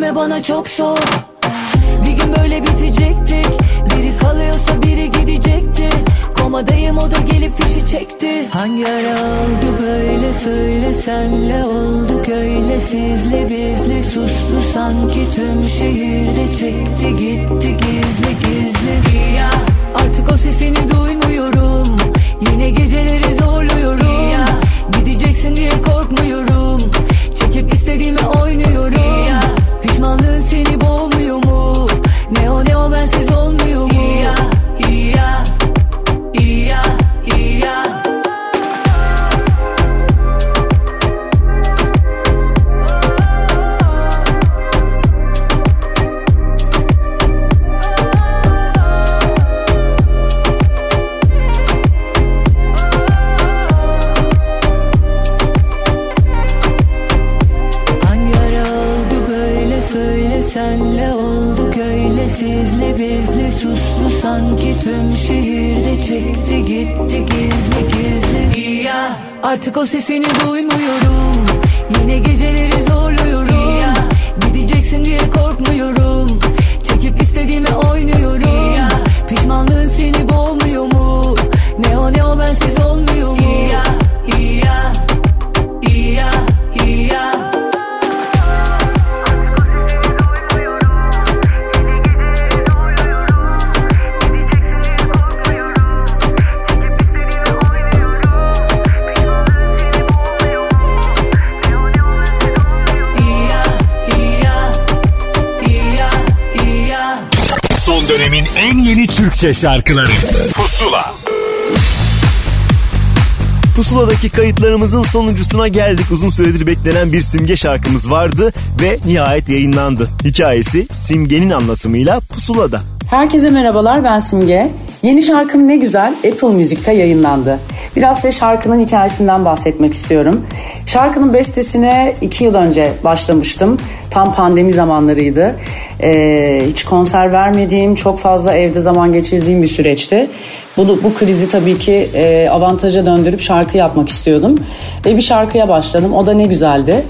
deme bana çok zor. Bir gün böyle bitecektik. Biri kalıyorsa biri gidecekti. Komadayım o da gelip fişi çekti. Hangi ara oldu böyle söyle. Senle olduk öyle. Sizli bizli sustu sanki. Tüm şehirde çekti gitti gizli gizli Ya artık o sesini duymuyorum. Yine geceleri zorluyorum. Gideceksin diye korkmuyorum. Çekip istediğimi oynuyorum Pişmanlığın seni boğmuyor artık o sesini duymuyorum Türkçe şarkıları Pusula Pusula'daki kayıtlarımızın sonuncusuna geldik. Uzun süredir beklenen bir simge şarkımız vardı ve nihayet yayınlandı. Hikayesi Simge'nin anlatımıyla Pusula'da. Herkese merhabalar ben Simge. Yeni şarkım Ne Güzel Apple Müzik'te yayınlandı. Biraz size şarkının hikayesinden bahsetmek istiyorum. Şarkının bestesine iki yıl önce başlamıştım. Tam pandemi zamanlarıydı. Ee, hiç konser vermediğim, çok fazla evde zaman geçirdiğim bir süreçti. Bu, bu krizi tabii ki e, avantaja döndürüp şarkı yapmak istiyordum. Ve bir şarkıya başladım. O da ne güzeldi.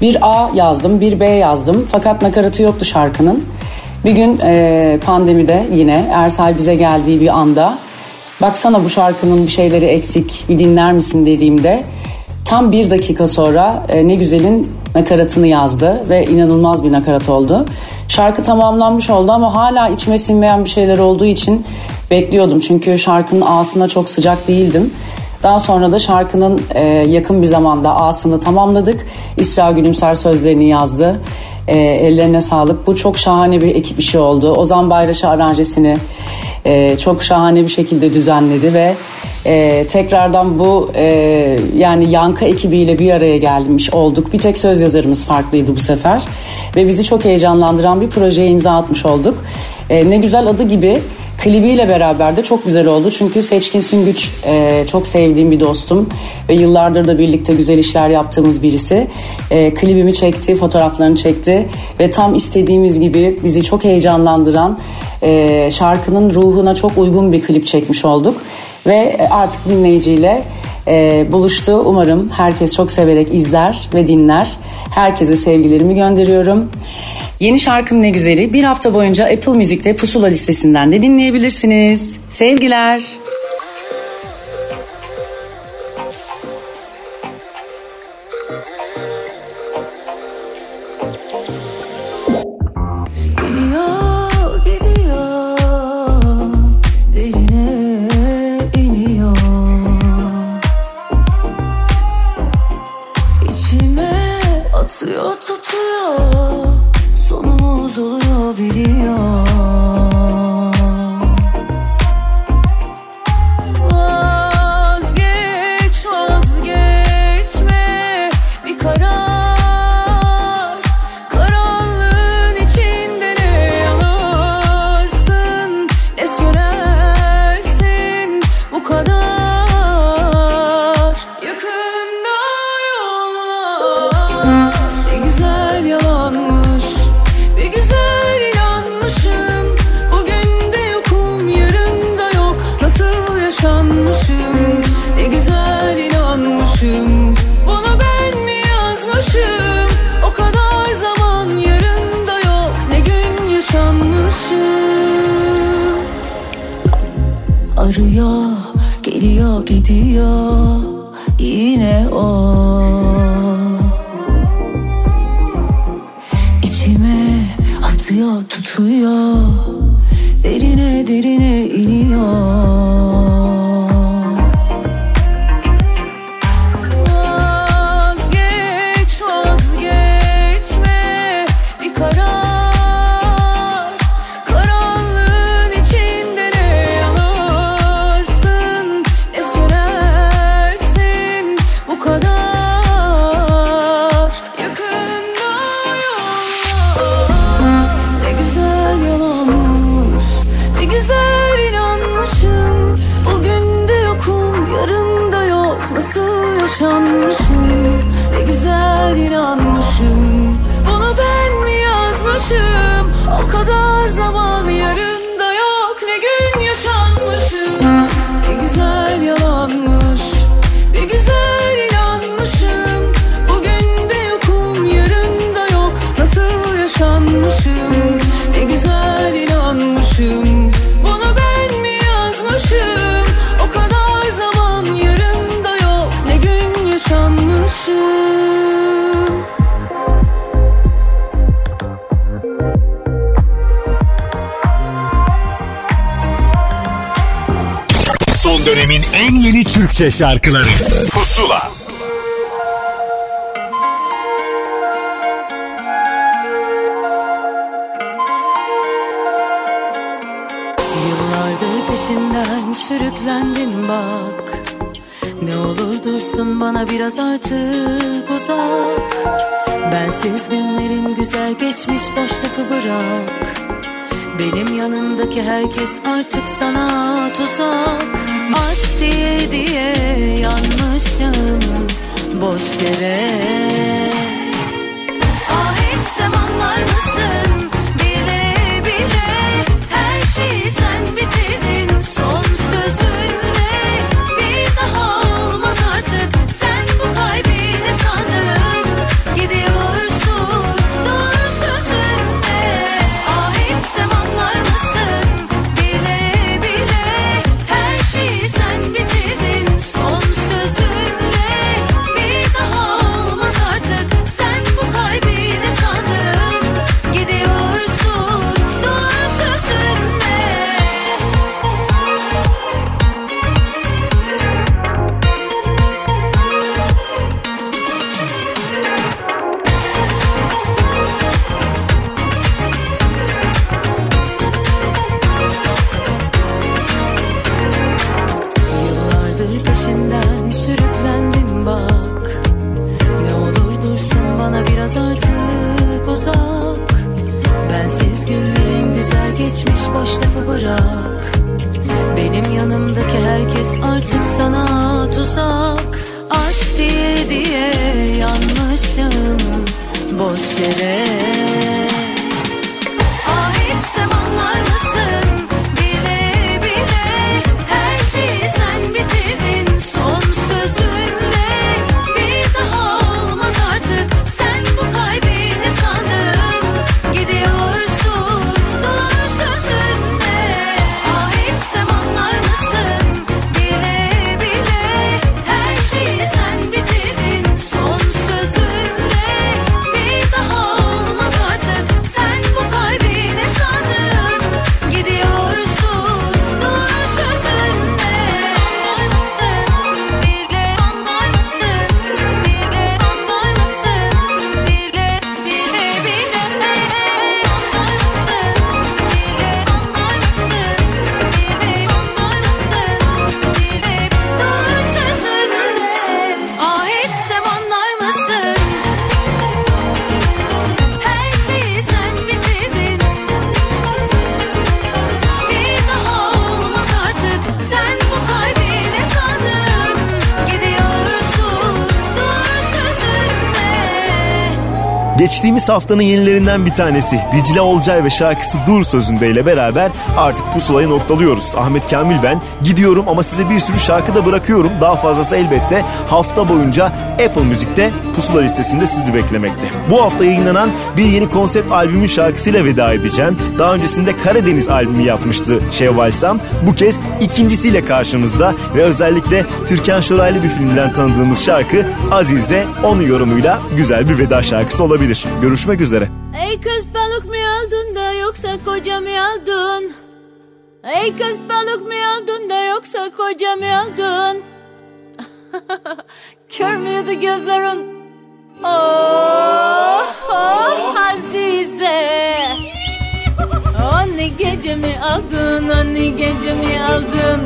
Bir A yazdım, bir B yazdım. Fakat nakaratı yoktu şarkının. Bir gün e, pandemide yine Ersay bize geldiği bir anda baksana bu şarkının bir şeyleri eksik bir dinler misin dediğimde tam bir dakika sonra e, ne güzelin nakaratını yazdı ve inanılmaz bir nakarat oldu. Şarkı tamamlanmış oldu ama hala içime sinmeyen bir şeyler olduğu için bekliyordum. Çünkü şarkının ağasına çok sıcak değildim. Daha sonra da şarkının e, yakın bir zamanda ağasını tamamladık. İsra Gülümser sözlerini yazdı. E, ellerine sağlık. Bu çok şahane bir ekip işi oldu. Ozan Bayraş'a aranjesini e, çok şahane bir şekilde düzenledi ve e, tekrardan bu e, yani Yanka ekibiyle bir araya gelmiş olduk. Bir tek söz yazarımız farklıydı bu sefer ve bizi çok heyecanlandıran bir projeye imza atmış olduk. E, ne güzel adı gibi klibiyle beraber de çok güzel oldu. Çünkü Seçkin Süngüç e, çok sevdiğim bir dostum ve yıllardır da birlikte güzel işler yaptığımız birisi. E, klibimi çekti, fotoğraflarını çekti ve tam istediğimiz gibi bizi çok heyecanlandıran e, şarkının ruhuna çok uygun bir klip çekmiş olduk ve artık dinleyiciyle e, buluştu. Umarım herkes çok severek izler ve dinler. Herkese sevgilerimi gönderiyorum. Yeni şarkım ne güzeli bir hafta boyunca Apple Müzik'te Pusula listesinden de dinleyebilirsiniz. Sevgiler. tutuyor Derine derine iniyor. Türkçe şarkıları. Pusula. Yıllardır peşinden sürüklendim bak. Ne olur dursun bana biraz artık uzak. Bensiz günlerin güzel geçmiş boş lafı bırak. Benim yanımdaki herkes artık sana tuzak. Aşk diye diye yanmışım boş yere. Haftanın yenilerinden bir tanesi Dicle Olcay ve şarkısı Dur sözünde ile beraber artık pusulayı noktalıyoruz. Ahmet Kamil ben gidiyorum ama size bir sürü şarkı da bırakıyorum. Daha fazlası elbette hafta boyunca Apple Müzik'te pusula listesinde sizi beklemekte. Bu hafta yayınlanan bir yeni konsept albümün şarkısıyla veda edeceğim. Daha öncesinde Karadeniz albümü yapmıştı Şevval Sam. Bu kez ikincisiyle karşımızda ve özellikle Türkan Şoraylı bir filmden tanıdığımız şarkı Azize onun yorumuyla güzel bir veda şarkısı olabilir. Görüşmek üzere. Ey kız balık mı aldın da yoksa koca mı aldın? Ey kız balık mı aldın da yoksa koca mı aldın? Kör müydü gözlerin? gecemi aldın hani anne gecemi aldın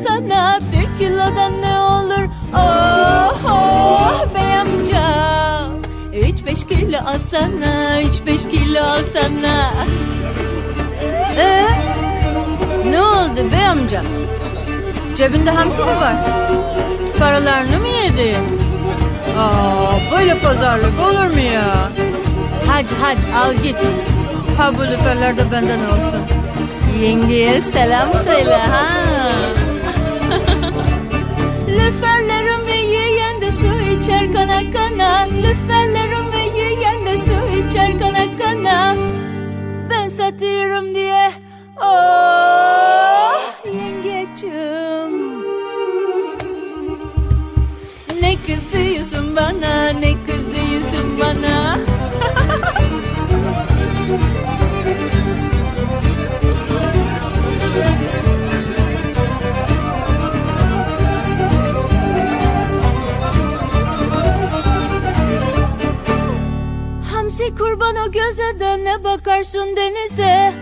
Doysana Bir kilodan ne olur oh oh bey amca Üç beş kilo alsana Üç beş kilo alsana Ee, ne oldu bey amca? Cebinde hamsi mi var? Paralarını mı yedin? Aa, böyle pazarlık olur mu ya? Hadi hadi al git. Ha bu lüferler de benden olsun. Yengeye selam söyle ha. Kana kana. Lüferlerim ve yiyen de su içer kana kana. Ben satıyorum bakarsın denize.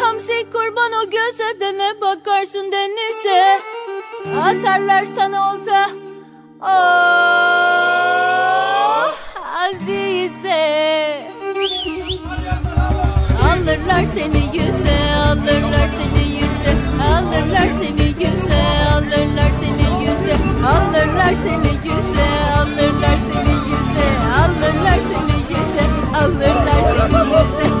Hamsi kurban o göze de bakarsın denize. Atarlar sana olta. Oh Azize. Alırlar seni yüze Alırlar seni yüze. Alırlar seni yüze Alırlar seni yüze. Alırlar seni yüze Alırlar seni yüze. Alırlar seni yüze Alırlar seni yüze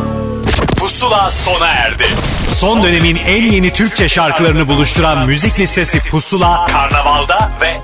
Pusula sona erdi. Son dönemin en yeni Türkçe şarkılarını buluşturan müzik listesi Pusula, Karnaval'da ve.